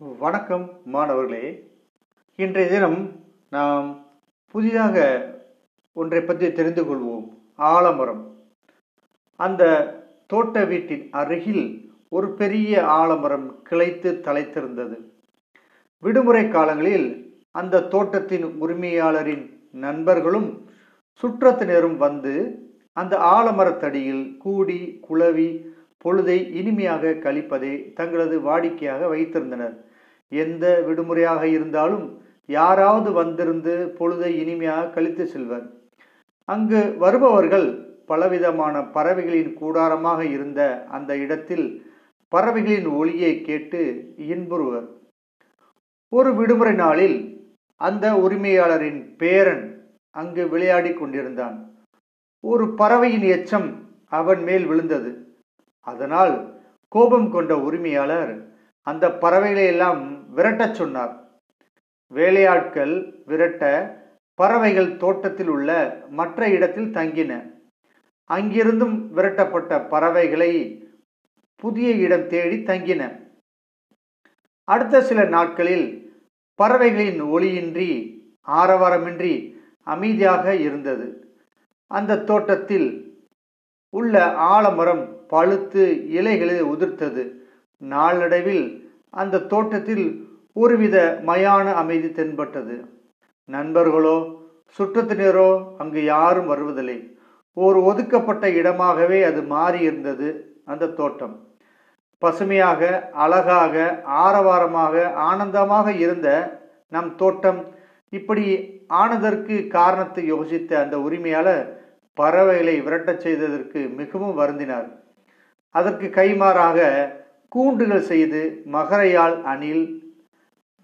வணக்கம் மாணவர்களே. இன்றைய தினம் நாம் புதிதாக ஒன்றை பற்றி தெரிந்து கொள்வோம். ஆலமரம். அந்த தோட்ட வீட்டின் அருகில் ஒரு பெரிய ஆலமரம் கிளைத்து தலைத்திருந்தது. விடுமுறை காலங்களில் அந்த தோட்டத்தின் உரிமையாளரின் நண்பர்களும் சுற்றத்தினரும் வந்து அந்த ஆலமரத்தடியில் கூடி குழவி பொழுதை இனிமையாக கழிப்பதை தங்களது வாடிக்கையாக வைத்திருந்தனர். எந்த விடுமுறையாக இருந்தாலும் யாராவது வந்திருந்து பொழுதை இனிமையாக கழித்து செல்வர். அங்கு வருபவர்கள் பலவிதமான பறவைகளின் கூடாரமாக இருந்த அந்த இடத்தில் பறவைகளின் ஒளியை கேட்டு இன்புறுவர். ஒரு விடுமுறை நாளில் அந்த உரிமையாளரின் பேரன் அங்கு விளையாடி கொண்டிருந்தான். ஒரு பறவையின் எச்சம் அவன் மேல் விழுந்தது. அதனால் கோபம் கொண்ட உரிமையாளர் அந்த பறவைகளை எல்லாம் விரட்டச் சொன்னார். வேலையாட்கள் விரட்ட பறவைகள் தோட்டத்தில் உள்ள மற்ற இடத்தில் தங்கின. அங்கிருந்தும் விரட்டப்பட்ட பறவைகளை புதிய இடம் தேடி தங்கின. அடுத்த சில நாட்களில் பறவைகளின் ஒளியின்றி ஆரவாரமின்றி அமைதியாக இருந்தது. அந்த தோட்டத்தில் உள்ள ஆலமரம் பழுத்து இலைகளை உதிர்த்தது. நாளடைவில் அந்த தோட்டத்தில் ஒருவித மயான அமைதி தென்பட்டது. நண்பர்களோ சுற்றத்தினரோ அங்கு யாரும் வருவதில்லை. ஒரு ஒதுக்கப்பட்ட இடமாகவே அது மாறியிருந்தது அந்த தோட்டம். பசுமையாக அழகாக ஆரவாரமாக ஆனந்தமாக இருந்த நம் தோட்டம் இப்படி ஆனதற்கு காரணத்தை யோசித்த அந்த உரிமையாளர் பறவைகளை விரட்டச் செய்ததற்கு மிகவும் வருந்தினார். அதற்கு கைமாறாக கூண்டுகள் செய்து மகரையால் அணில்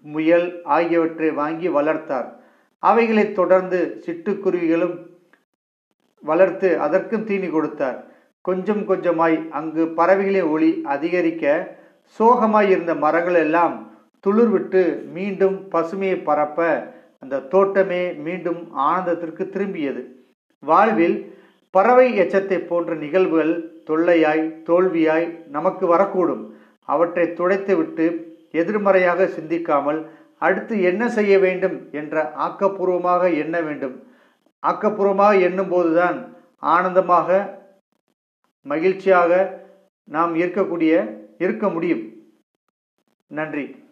முயல் ஆகியவற்றை வாங்கி வளர்த்தார். அவைகளை தொடர்ந்து சிட்டுக்குருவிகளும் வளர்த்து அதற்கும் தீனி கொடுத்தார். கொஞ்சம் கொஞ்சமாய் அங்கு பறவைகளின் ஒளி அதிகரிக்க சோகமாய் இருந்த மரங்கள் எல்லாம் துளிர்விட்டு மீண்டும் பசுமையை பரப்ப அந்த தோட்டமே மீண்டும் ஆனந்தத்திற்கு திரும்பியது. வாழ்வில் பறவை எச்சத்தை போன்ற நிகழ்வுகள் தொல்லையாய் தோல்வியாய் நமக்கு வரக்கூடும். அவற்றை துடைத்துவிட்டு எதிர்மறையாக சிந்திக்காமல் அடுத்து என்ன செய்ய வேண்டும் என்ற ஆக்கப்பூர்வமாக எண்ண வேண்டும். ஆக்கப்பூர்வமாக எண்ணும்போதுதான் ஆனந்தமாக மகிழ்ச்சியாக நாம் இருக்கக்கூடிய இருக்க முடியும். நன்றி.